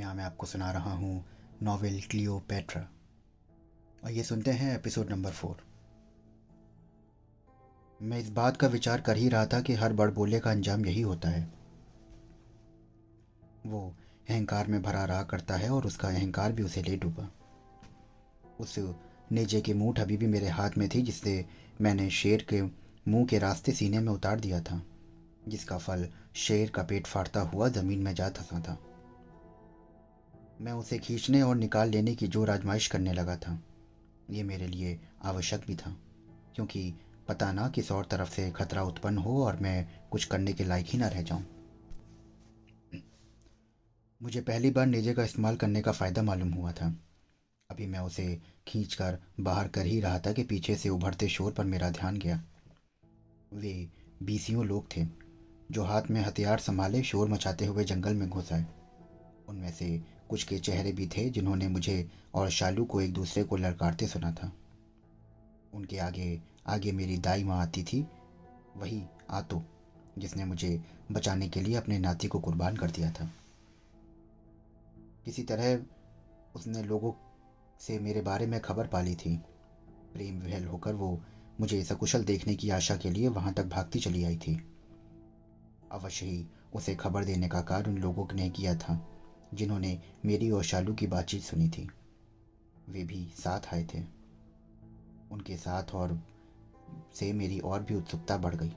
यहाँ मैं आपको सुना रहा हूँ नॉवेल क्लियोपेट्रा। और ये सुनते हैं एपिसोड नंबर फोर। मैं इस बात का विचार कर ही रहा था कि हर बड़ बोले का अंजाम यही होता है। वो अहंकार में भरा रहा करता है और उसका अहंकार भी उसे ले डूबा। उस नेजे की मूठ अभी भी मेरे हाथ में थी, जिससे मैंने शेर के मुँह के रास्ते सीने में उतार दिया था, जिसका फल शेर का पेट फाड़ता हुआ ज़मीन में जा धंसा था। मैं उसे खींचने और निकाल लेने की ज़ोर आजमाइश करने लगा था। ये मेरे लिए आवश्यक भी था, क्योंकि पता ना किस और तरफ़ से खतरा उत्पन्न हो और मैं कुछ करने के लायक ही ना रह जाऊँ। मुझे पहली बार नेजे का इस्तेमाल करने का फ़ायदा मालूम हुआ था। अभी मैं उसे खींच कर बाहर कर ही रहा था कि पीछे से उभरते शोर पर मेरा ध्यान गया। वे बीसियों लोग थे, जो हाथ में हथियार संभाले शोर मचाते हुए जंगल में घुस आए। उनमें से कुछ के चेहरे भी थे जिन्होंने मुझे और शालू को एक दूसरे को लड़कारते सुना था। उनके आगे आगे मेरी दाई माँ आती थी, वही आतो, जिसने मुझे बचाने के लिए अपने नाती को कुर्बान कर दिया था। किसी तरह उसने लोगों से मेरे बारे में खबर पाली थी। प्रेम विहल होकर वो मुझे सकुशल देखने की आशा के लिए वहाँ तक भागती चली आई थी। अवश्य ही उसे खबर देने का कार्य उन लोगों ने किया था। जिन्होंने मेरी और शालू की बातचीत सुनी थी। वे भी साथ आए थे। उनके साथ और से मेरी और भी उत्सुकता बढ़ गई।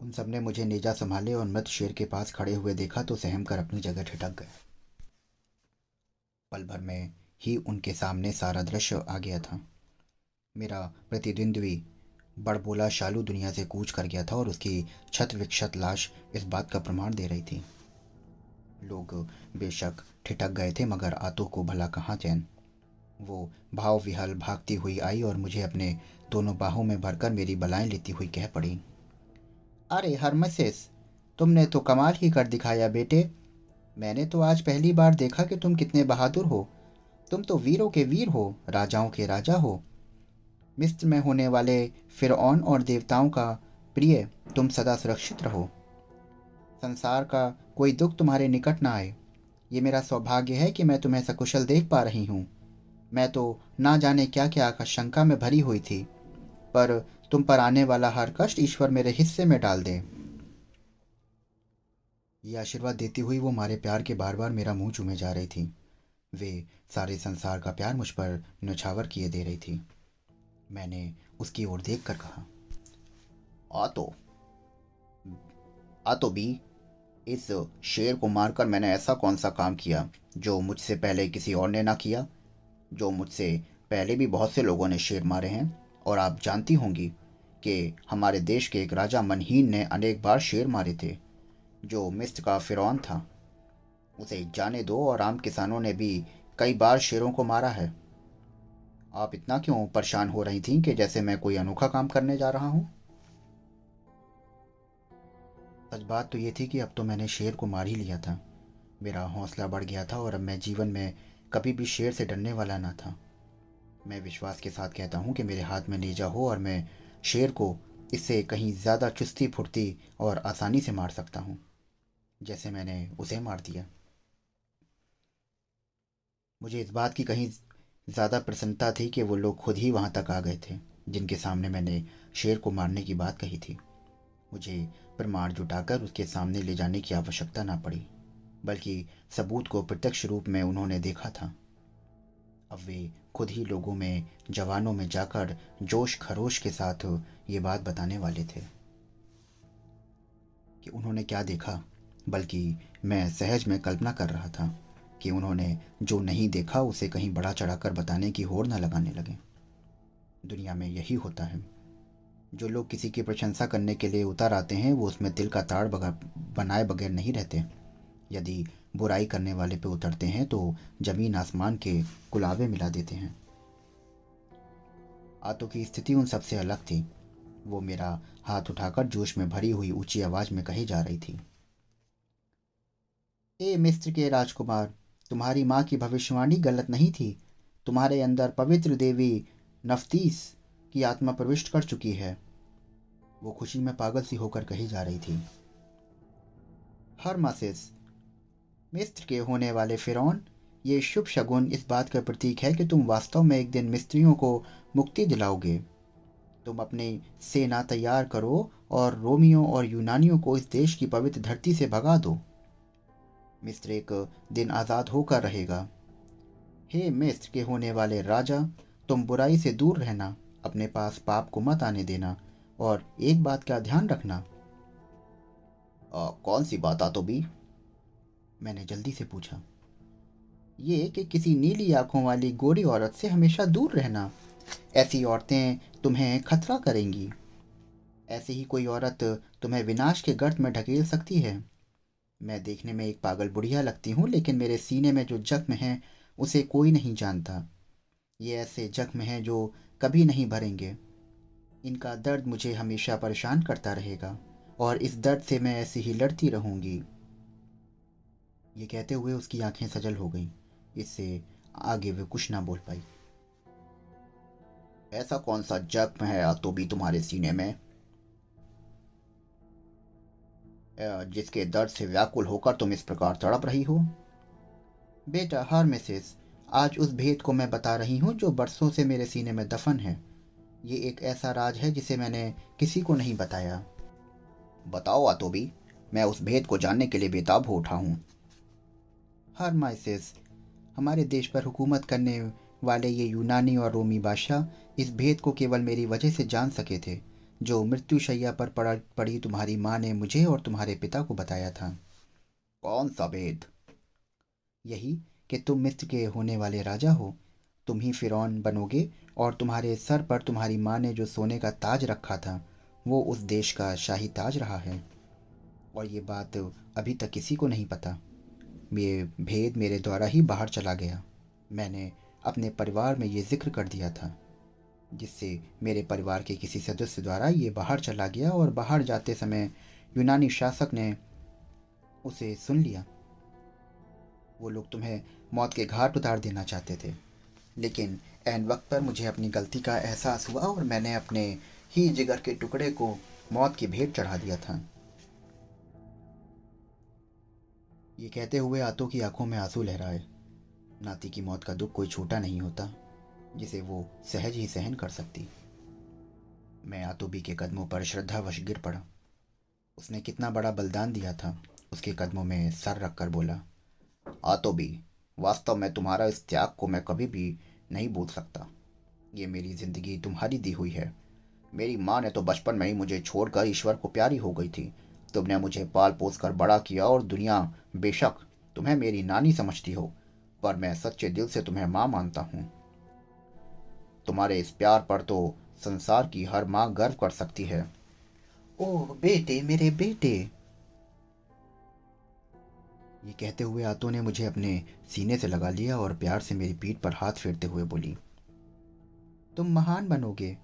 उन सबने मुझे नेजा संभाले और मृत शेर के पास खड़े हुए देखा तो सहम कर अपनी जगह ठिटक गए। पल भर में ही उनके सामने सारा दृश्य आ गया था। मेरा प्रतिद्वंद्वी बड़बोला शालू दुनिया से कूच कर गया था और उसकी छत विक्षत लाश इस बात का प्रमाण दे रही थी। लोग बेशक ठिठक गए थे, मगर आतो को भला कहाँ चैन? वो भाव विहल भागती हुई आई और मुझे अपने दोनों बाहों में भरकर मेरी बलाएँ लेती हुई कह पड़ी, अरे हरमसेस, तुमने तो कमाल ही कर दिखाया बेटे। मैंने तो आज पहली बार देखा कि तुम कितने बहादुर हो। तुम तो वीरों के वीर हो, राजाओं के राजा हो। मिस्र में होने वाले फिर और देवताओं का प्रिय, तुम सदा सुरक्षित रहो। संसार का कोई दुख तुम्हारे निकट ना आए। ये मेरा सौभाग्य है कि मैं तुम्हें सकुशल देख पा रही हूँ। मैं तो ना जाने क्या क्या शंका में भरी हुई थी, पर तुम पर आने वाला हर कष्ट ईश्वर मेरे हिस्से में डाल दे। ये आशीर्वाद देती हुई वो मारे प्यार के बार बार मेरा मुँह चूमे जा रही थी। वे सारे संसार का प्यार मुझ पर नछावर किए दे रही थी। मैंने उसकी ओर देख कर कहा, आ तो आ तो बी इस शेर को मारकर मैंने ऐसा कौन सा काम किया जो मुझसे पहले किसी और ने ना किया, जो मुझसे पहले भी बहुत से लोगों ने शेर मारे हैं? और आप जानती होंगी कि हमारे देश के एक राजा मनहीन ने अनेक बार शेर मारे थे, जो मिस्र का फिरौन था। उसे जाने दो और आम किसानों ने भी कई बार शेरों को मारा है। आप इतना क्यों परेशान हो रही थी कि जैसे मैं कोई अनोखा काम करने जा रहा हूँ? सच बात तो ये थी कि अब तो मैंने शेर को मार ही लिया था। मेरा हौसला बढ़ गया था और अब मैं जीवन में कभी भी शेर से डरने वाला ना था। मैं विश्वास के साथ कहता हूँ कि मेरे हाथ में नेजा हो और मैं शेर को इससे कहीं ज़्यादा चुस्ती फुर्ती और आसानी से मार सकता हूँ, जैसे मैंने उसे मार दिया। मुझे इस बात की कहीं ज़्यादा प्रसन्नता थी कि वो लोग खुद ही वहाँ तक आ गए थे, जिनके सामने मैंने शेर को मारने की बात कही थी। मुझे प्रमाण जुटाकर उसके सामने ले जाने की आवश्यकता ना पड़ी, बल्कि सबूत को प्रत्यक्ष रूप में उन्होंने देखा था। अब वे खुद ही लोगों में, जवानों में जाकर जोश खरोश के साथ ये बात बताने वाले थे कि उन्होंने क्या देखा, बल्कि मैं सहज में कल्पना कर रहा था। कि उन्होंने जो नहीं देखा, उसे कहीं बड़ा चढ़ाकर बताने की होड़ न लगाने लगे। दुनिया में यही होता है। जो लोग किसी की प्रशंसा करने के लिए उतर आते हैं, वो उसमें दिल का ताड़ बनाए बगैर नहीं रहते। यदि बुराई करने वाले पे उतरते हैं तो ज़मीन आसमान के गुलाबे मिला देते हैं। आतो की स्थिति उन सबसे अलग थी। वो मेरा हाथ उठाकर जोश में भरी हुई ऊँची आवाज़ में कही जा रही थी। ए मिस्र के राजकुमार तुम्हारी माँ की भविष्यवाणी गलत नहीं थी। तुम्हारे अंदर पवित्र देवी नफतीस की आत्मा प्रविष्ट कर चुकी है। वो खुशी में पागल सी होकर कही जा रही थी। हर मासिस मिस्र के होने वाले फिरौन, ये शुभ शगुन इस बात का प्रतीक है कि तुम वास्तव में एक दिन मिस्त्रियों को मुक्ति दिलाओगे। तुम अपनी सेना तैयार करो और रोमियों और यूनानियों को इस देश की पवित्र धरती से भगा दो। मिस्र एक दिन आज़ाद होकर रहेगा। हे मिस्र के होने वाले राजा तुम बुराई से दूर रहना अपने पास पाप को मत आने देना और एक बात का ध्यान रखना। आ, कौन सी बात आ तो भी मैंने जल्दी से पूछा। ये कि किसी नीली आँखों वाली गोरी औरत से हमेशा दूर रहना ऐसी औरतें तुम्हें खतरा करेंगी। ऐसे ही कोई औरत तुम्हें विनाश के गर्त में ढकेल सकती है। मैं देखने में एक पागल बुढ़िया लगती हूँ, लेकिन मेरे सीने में जो जख्म है, उसे कोई नहीं जानता। ये ऐसे जख्म हैं जो कभी नहीं भरेंगे। इनका दर्द मुझे हमेशा परेशान करता रहेगा, और इस दर्द से मैं ऐसे ही लड़ती रहूँगी। ये कहते हुए उसकी आँखें सजल हो गईं। इससे आगे वे कुछ ना बोल पाई। ऐसा कौन सा जख्म है तो भी तुम्हारे सीने में? जिसके दर्द से व्याकुल होकर तुम इस प्रकार तड़प रही हो। बेटा, हर मिसेस, आज उस भेद को मैं बता रही हूँ जो बरसों से मेरे सीने में दफन है। ये एक ऐसा राज है जिसे मैंने किसी को नहीं बताया। बताओ तो भी मैं उस भेद को जानने के लिए बेताब हो उठा हूँ। हर माइसिस हमारे देश पर हुकूमत करने वाले ये यूनानी और रोमी बादशाह इस भेद को केवल मेरी वजह से जान सके थे। जो मृत्युशैया पर पड़ा तुम्हारी माँ ने मुझे और तुम्हारे पिता को बताया था। कौन सा भेद? यही कि तुम मिस्र के होने वाले राजा हो। तुम ही फिरौन बनोगे और तुम्हारे सर पर तुम्हारी माँ ने जो सोने का ताज रखा था, वो उस देश का शाही ताज रहा है। और ये बात अभी तक किसी को नहीं पता। ये भेद मेरे द्वारा ही बाहर चला गया। मैंने अपने परिवार में ये ज़िक्र कर दिया था। जिससे मेरे परिवार के किसी सदस्य द्वारा ये बाहर चला गया और बाहर जाते समय यूनानी शासक ने उसे सुन लिया। वो लोग तुम्हें मौत के घाट उतार देना चाहते थे। लेकिन एन वक्त पर मुझे अपनी गलती का एहसास हुआ और मैंने अपने ही जिगर के टुकड़े को मौत की भेंट चढ़ा दिया था। ये कहते हुए आतो की आँखों में आँसू लहराए। नाती की मौत का दुख कोई छोटा नहीं होता। जिसे वो सहज ही सहन कर सकती। मैं आतोबी के कदमों पर श्रद्धावश गिर पड़ा। उसने कितना बड़ा बलिदान दिया था, उसके कदमों में सर रखकर बोला, आतोबी, वास्तव में तुम्हारा इस त्याग को मैं कभी भी नहीं भूल सकता। ये मेरी ज़िंदगी तुम्हारी दी हुई है। मेरी माँ ने तो बचपन में ही मुझे छोड़कर ईश्वर को प्यारी हो गई थी। तुमने मुझे पाल पोस कर बड़ा किया और दुनिया बेशक तुम्हें मेरी नानी समझती हो, पर मैं सच्चे दिल से तुम्हें माँ मानता हूँ। तुम्हारे इस प्यार पर तो संसार की हर माँ गर्व कर सकती है। ओह, बेटे, मेरे बेटे। ये कहते हुए आतो ने मुझे अपने सीने से लगा लिया और प्यार से मेरी पीठ पर हाथ फेरते हुए बोली, तुम महान बनोगे।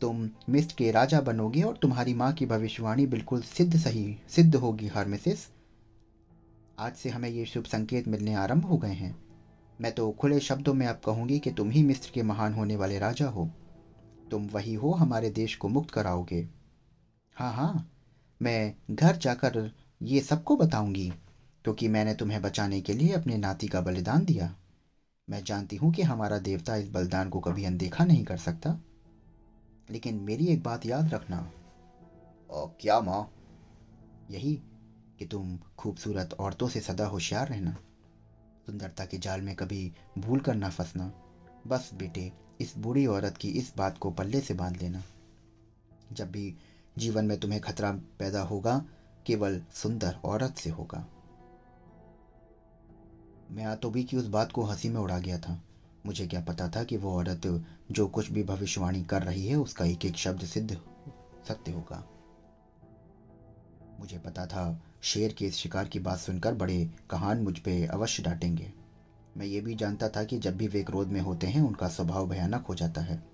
तुम मिस्ट के राजा बनोगे और तुम्हारी माँ की भविष्यवाणी बिल्कुल सिद्ध सही, सिद्ध होगी हर मिसेस आज से हमें ये शुभ संकेत मिलने आरंभ हो गए हैं। मैं तो खुले शब्दों में अब कहूँगी कि तुम ही मिस्र के महान होने वाले राजा हो। तुम वही हो हमारे देश को मुक्त कराओगे। हाँ हाँ मैं घर जाकर ये सबको बताऊँगी, क्योंकि मैंने तुम्हें बचाने के लिए अपने नाती का बलिदान दिया। मैं जानती हूँ कि हमारा देवता इस बलिदान को कभी अनदेखा नहीं कर सकता। लेकिन मेरी एक बात याद रखना। और क्या माँ? यही कि तुम खूबसूरत औरतों से सदा होशियार रहना। सुंदरता के जाल में कभी भूल कर ना फंसना। बस बेटे, इस बूढ़ी औरत की इस बात को पल्ले से बाँध लेना। जब भी जीवन में तुम्हें खतरा पैदा होगा, केवल सुंदर औरत से होगा। मैं आतोबी की उस बात को हँसी में उड़ा गया था। मुझे क्या पता था कि वो औरत जो कुछ भी भविष्यवाणी कर रही है, उसका एक एक शब्द सिद्ध सत्य होगा। मुझे पता था। शेर के इस शिकार की बात सुनकर बड़े कहान मुझ पे अवश्य डांटेंगे। मैं ये भी जानता था कि जब भी वे क्रोध में होते हैं, उनका स्वभाव भयानक हो जाता है।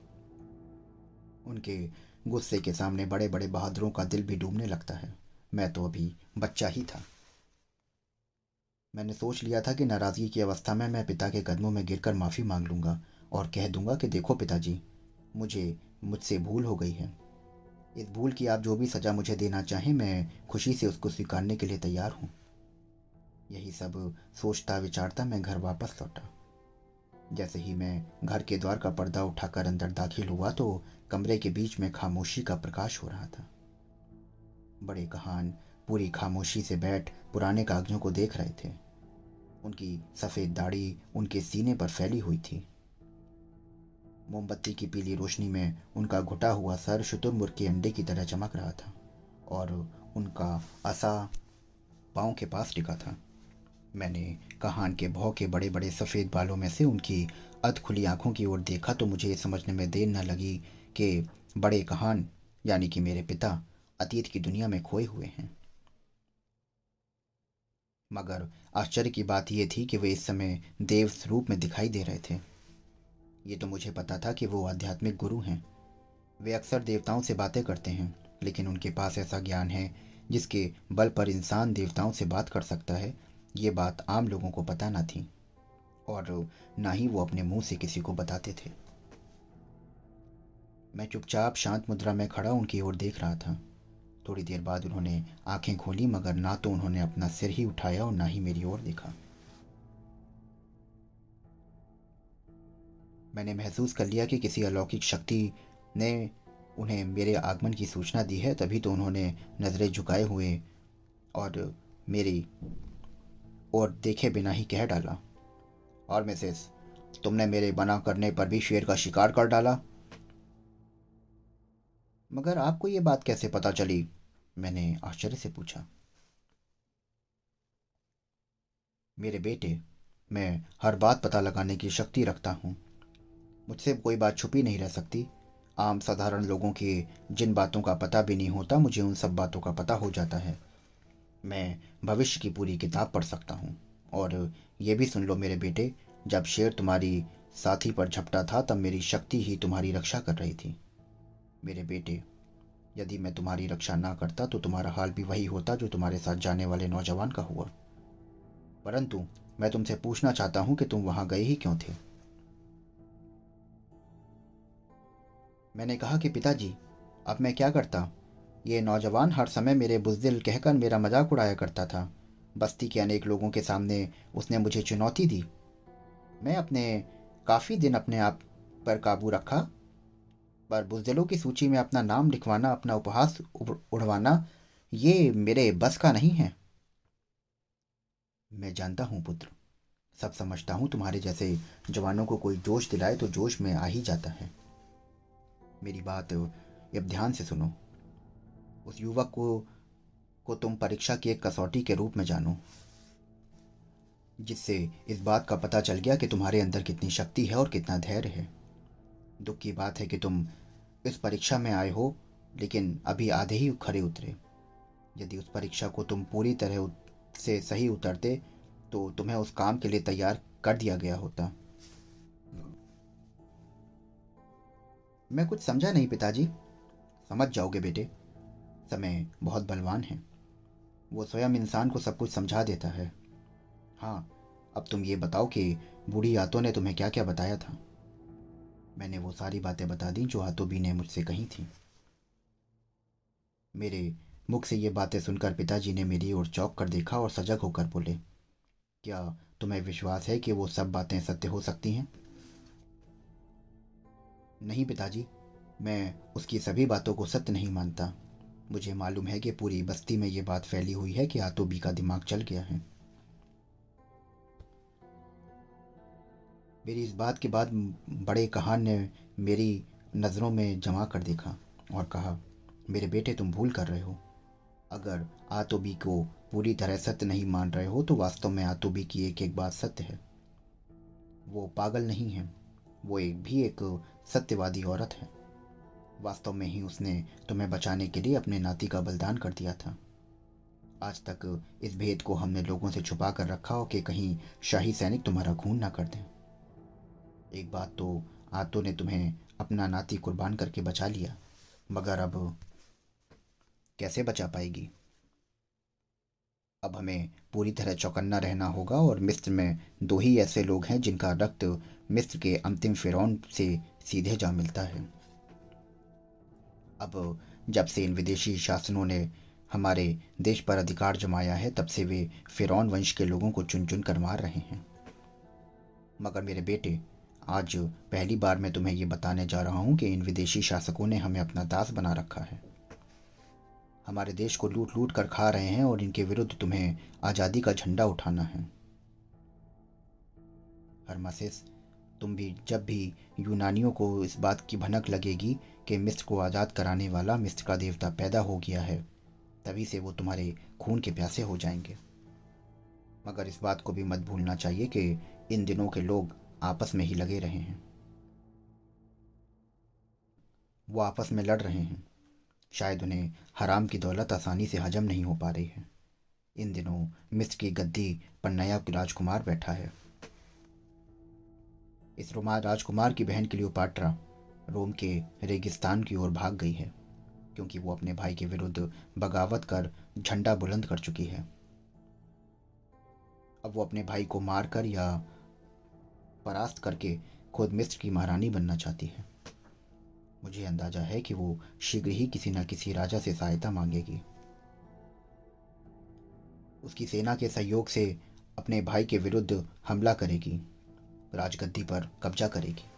उनके गुस्से के सामने बड़े बड़े बहादुरों का दिल भी डूबने लगता है। मैं तो अभी बच्चा ही था। मैंने सोच लिया था कि नाराज़गी की अवस्था में मैं पिता के कदमों में गिरकर माफ़ी मांग लूँगा और कह दूँगा कि देखो पिताजी, मुझे, मुझसे भूल हो गई है। इस भूल की आप जो भी सज़ा मुझे देना चाहें, मैं खुशी से उसको स्वीकारने के लिए तैयार हूँ। यही सब सोचता, विचारता मैं घर वापस लौटा। जैसे ही मैं घर के द्वार का पर्दा उठाकर अंदर दाखिल हुआ तो कमरे के बीच में खामोशी का प्रकाश हो रहा था। बड़े कहान पूरी खामोशी से बैठ पुराने कागजों को देख रहे थे। उनकी सफ़ेद दाढ़ी उनके सीने पर फैली हुई थी। मोमबत्ती की पीली रोशनी में उनका घुटा हुआ सर शुतुरमुर्ग के अंडे की तरह चमक रहा था और उनका असा पाँव के पास टिका था। मैंने कहान के भौ के बड़े बड़े सफ़ेद बालों में से उनकी अध खुली आँखों की ओर देखा तो मुझे ये समझने में देर न लगी कि बड़े कहान, यानी कि मेरे पिता, अतीत की दुनिया में खोए हुए हैं। मगर आश्चर्य की बात यह थी कि वे इस समय देव स्वरूप में दिखाई दे रहे थे। ये तो मुझे पता था कि वो आध्यात्मिक गुरु हैं। वे अक्सर देवताओं से बातें करते हैं, लेकिन उनके पास ऐसा ज्ञान है, जिसके बल पर इंसान देवताओं से बात कर सकता है, ये बात आम लोगों को पता ना थी, और ना ही वो अपने मुँह से किसी को बताते थे। मैं चुपचाप शांत मुद्रा में खड़ा उनकी ओर देख रहा था। थोड़ी देर बाद उन्होंने आँखें खोली, मगर ना तो उन्होंने अपना सिर ही उठाया और ना ही मेरी ओर देखा। मैंने महसूस कर लिया कि किसी अलौकिक शक्ति ने उन्हें मेरे आगमन की सूचना दी है, तभी तो उन्होंने नज़रें झुकाए हुए और मेरी और देखे बिना ही कह डाला, और मिसेस, तुमने मेरे बना करने पर भी शेर का शिकार कर डाला? मगर आपको ये बात कैसे पता चली? मैंने आश्चर्य से पूछा। मेरे बेटे, मैं हर बात पता लगाने की शक्ति रखता हूँ। मुझसे कोई बात छुपी नहीं रह सकती। आम साधारण लोगों की जिन बातों का पता भी नहीं होता, मुझे उन सब बातों का पता हो जाता है। मैं भविष्य की पूरी किताब पढ़ सकता हूँ। और ये भी सुन लो मेरे बेटे, जब शेर तुम्हारी साथी पर झपटा था, तब मेरी शक्ति ही तुम्हारी रक्षा कर रही थी। मेरे बेटे, यदि मैं तुम्हारी रक्षा ना करता तो तुम्हारा हाल भी वही होता जो तुम्हारे साथ जाने वाले नौजवान का हुआ। परंतु मैं तुमसे पूछना चाहता हूँ कि तुम वहाँ गए ही क्यों थे? मैंने कहा कि पिताजी, अब मैं क्या करता? ये नौजवान हर समय मेरे बुजदिल कहकर मेरा मज़ाक उड़ाया करता था। बस्ती के अनेक लोगों के सामने उसने मुझे चुनौती दी। मैं अपने, काफ़ी दिन अपने आप पर काबू रखा, पर बुजदिलों की सूची में अपना नाम लिखवाना, अपना उपहास उड़वाना, ये मेरे बस का नहीं है। मैं जानता हूँ पुत्र, सब समझता हूँ तुम्हारे जैसे जवानों को कोई जोश दिलाए तो जोश में आ ही जाता है। मेरी बात अब ध्यान से सुनो। उस युवक को को तुम परीक्षा की एक कसौटी के रूप में जानो, जिससे इस बात का पता चल गया कि तुम्हारे अंदर कितनी शक्ति है और कितना धैर्य है। दुख की बात है कि तुम इस परीक्षा में आए हो, लेकिन अभी आधे ही खड़े उतरे। यदि उस परीक्षा को तुम पूरी तरह से सही उतरते तो तुम्हें उस काम के लिए तैयार कर दिया गया होता। मैं कुछ समझा नहीं पिताजी। समझ जाओगे बेटे। समय बहुत बलवान है। वो स्वयं इंसान को सब कुछ समझा देता है। हाँ अब तुम ये बताओ कि बूढ़ी आतो ने तुम्हें क्या क्या बताया था? मैंने वो सारी बातें बता दी जो आतोबी ने मुझसे कही थी। मेरे मुख से ये बातें सुनकर पिताजी ने मेरी ओर चौंक कर देखा और सजग होकर बोले, क्या तुम्हें विश्वास है कि वो सब बातें सत्य हो सकती हैं? नहीं पिताजी, मैं उसकी सभी बातों को सत्य नहीं मानता। मुझे मालूम है कि पूरी बस्ती में ये बात फैली हुई है कि आतोबी का दिमाग चल गया है। मेरी इस बात के बाद बड़े कहान ने मेरी नज़रों में जमा कर देखा और कहा, मेरे बेटे, तुम भूल कर रहे हो। अगर आतोबी को पूरी तरह सत्य नहीं मान रहे हो तो वास्तव में आतोबी की एक एक बात सत्य है। वो पागल नहीं है। वो एक भी एक सत्यवादी औरत है। वास्तव में ही उसने तुम्हें बचाने के लिए अपने नाती का बलिदान कर दिया था। आज तक इस भेद को हमने लोगों से छुपा कर रखा हो कि कहीं शाही सैनिक तुम्हारा खून ना कर दें। एक बात तो आतो ने तुम्हें अपना नाती कुर्बान करके बचा लिया, मगर अब कैसे बचा पाएगी? अब हमें पूरी तरह चौकन्ना रहना होगा और मिस्र में दो ही ऐसे लोग हैं जिनका रक्त मिस्र के अंतिम फिरौन से सीधे जा मिलता है। अब जब से इन विदेशी शासनों ने हमारे देश पर अधिकार जमाया है, तब से वे फिरौन वंश के लोगों को चुन चुन कर मार रहे हैं। मगर मेरे बेटे, आज पहली बार मैं तुम्हें ये बताने जा रहा हूँ कि इन विदेशी शासकों ने हमें अपना दास बना रखा है। हमारे देश को लूट लूट कर खा रहे हैं और इनके विरुद्ध तुम्हें आज़ादी का झंडा उठाना है। हरमासिस, तुम भी, जब भी यूनानियों को इस बात की भनक लगेगी कि मिस्र को आज़ाद कराने वाला मिस्र का देवता पैदा हो गया है, तभी से वो तुम्हारे खून के प्यासे हो जाएँगे। मगर इस बात को भी मत भूलना चाहिए कि इन दिनों के लोग आपस में ही लगे रहे हैं। वो आपस में लड़ रहे हैं। शायद उन्हें हराम की दौलत आसानी से हजम नहीं हो पा रही है। इन दिनों मिस्र की गद्दी पर नया राजकुमार बैठा है। इस रोमा राजकुमार की बहन के लिए उपाट्रा रोम के रेगिस्तान की ओर भाग गई है, क्योंकि वो अपने भाई के विरुद्ध बगावत कर झंडा बुलंद कर चुकी है। अब वो अपने भाई को मारकर या परास्त करके खुद मिस्र की महारानी बनना चाहती है। मुझे अंदाज़ा है कि वो शीघ्र ही किसी न किसी राजा से सहायता मांगेगी। उसकी सेना के सहयोग से अपने भाई के विरुद्ध हमला करेगी, राजगद्दी पर कब्जा करेगी।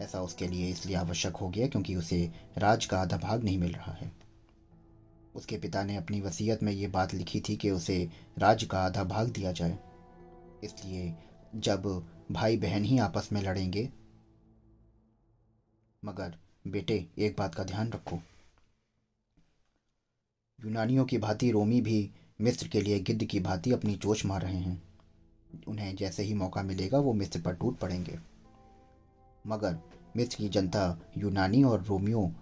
ऐसा उसके लिए इसलिए आवश्यक हो गया क्योंकि उसे राज का आधा भाग नहीं मिल रहा है। उसके पिता ने अपनी वसीयत में ये बात लिखी थी कि उसे राज का आधा भाग दिया जाए। इसलिए जब भाई बहन ही आपस में लड़ेंगे मगर, बेटे, एक बात का ध्यान रखो। यूनानियों की भांति रोमी भी मिस्र के लिए गिद्ध की भांति अपनी चोच मार रहे हैं। उन्हें जैसे ही मौका मिलेगा, वो मिस्र पर टूट पड़ेंगे। मगर, मिस्र की जनता यूनानी और रोमियो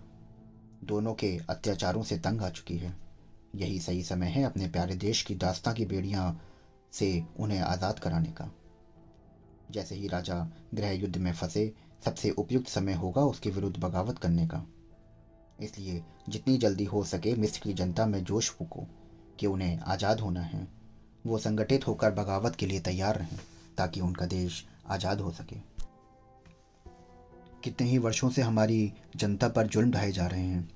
दोनों के अत्याचारों से तंग आ चुकी है। यही सही समय है अपने प्यारे देश की दास्ता की बेड़ियाँ से उन्हें आज़ाद कराने का। जैसे ही राजा गृह युद्ध में फंसे सबसे उपयुक्त समय होगा उसके विरुद्ध बगावत करने का। इसलिए जितनी जल्दी हो सके मिस्र की जनता में जोश फूको कि उन्हें आज़ाद होना है। वो संगठित होकर बगावत के लिए तैयार रहें, ताकि उनका देश आज़ाद हो सके। कितने ही वर्षों से हमारी जनता पर जुल्म ढाए जा रहे हैं।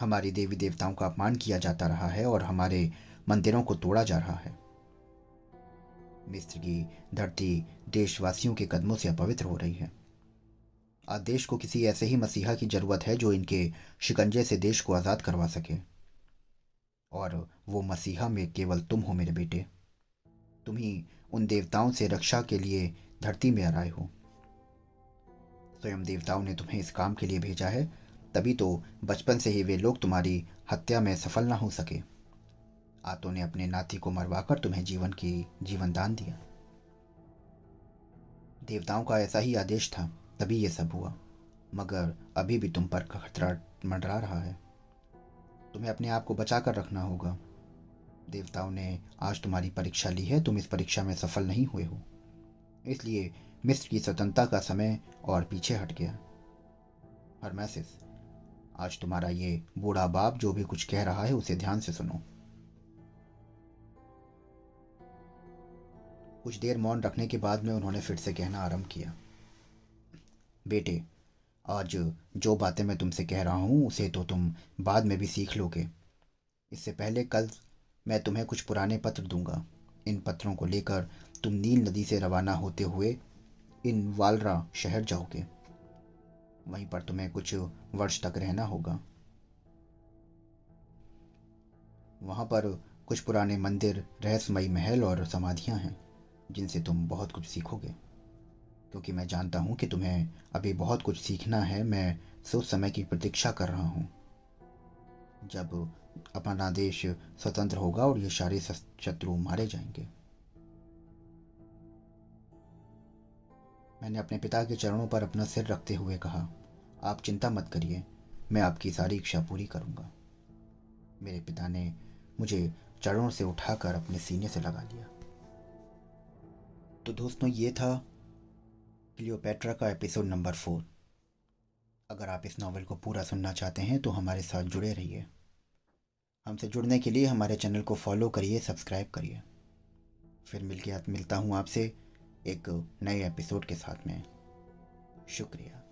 हमारी देवी देवताओं का अपमान किया जाता रहा है और हमारे मंदिरों को तोड़ा जा रहा है। मिस्र की धरती देशवासियों के कदमों से अपवित्र हो रही है। आज देश को किसी ऐसे ही मसीहा की ज़रूरत है जो इनके शिकंजे से देश को आज़ाद करवा सके। और वो मसीहा में केवल तुम हो मेरे बेटे। तुम ही उन देवताओं से रक्षा के लिए धरती में आए हो। स्वयं देवताओं ने तुम्हें इस काम के लिए भेजा है, तभी तो बचपन से ही वे लोग तुम्हारी हत्या में सफल ना हो सके। आतों ने अपने नाती को मरवाकर तुम्हें जीवन की जीवन दान दिया। देवताओं का ऐसा ही आदेश था। तभी ये सब हुआ। मगर अभी भी तुम पर खतरा मंडरा रहा है। तुम्हें अपने आप को बचा कर रखना होगा। देवताओं ने आज तुम्हारी परीक्षा ली है। तुम इस परीक्षा में सफल नहीं हुए हो। इसलिए मिस्र की स्वतंत्रता का समय और पीछे हट गया। हरमैसिस, आज तुम्हारा ये बूढ़ा बाप जो भी कुछ कह रहा है उसे ध्यान से सुनो। कुछ देर मौन रखने के बाद में उन्होंने फिर से कहना आरंभ किया। बेटे, आज जो बातें मैं तुमसे कह रहा हूँ, उसे तो तुम बाद में भी सीख लोगे। इससे पहले कल मैं तुम्हें कुछ पुराने पत्र दूँगा। इन पत्रों को लेकर तुम नील नदी से रवाना होते हुए इन वालरा शहर जाओगे। वहीं पर तुम्हें कुछ वर्ष तक रहना होगा। वहाँ पर कुछ पुराने मंदिर, रहस्यमयी महल और समाधियाँ हैं, जिनसे तुम बहुत कुछ सीखोगे। क्योंकि मैं जानता हूँ कि तुम्हें अभी बहुत कुछ सीखना है, मैं सोच समय की प्रतीक्षा कर रहा हूँ। जब अपना देश स्वतंत्र होगा और ये सारे शत्रु मारे जाएँगे। मैंने अपने पिता के चरणों पर अपना सिर रखते हुए कहा, आप चिंता मत करिए, मैं आपकी सारी इच्छा पूरी करूँगा। मेरे पिता ने मुझे चरणों से उठाकर अपने सीने से लगा लिया। तो दोस्तों, ये था क्लियोपेट्रा का एपिसोड नंबर फोर। अगर आप इस नावल को पूरा सुनना चाहते हैं तो हमारे साथ जुड़े रहिए। हमसे जुड़ने के लिए हमारे चैनल को फॉलो करिए, सब्सक्राइब करिए। फिर मिल के मिलता हूँ आपसे एक नए एपिसोड के साथ में। शुक्रिया।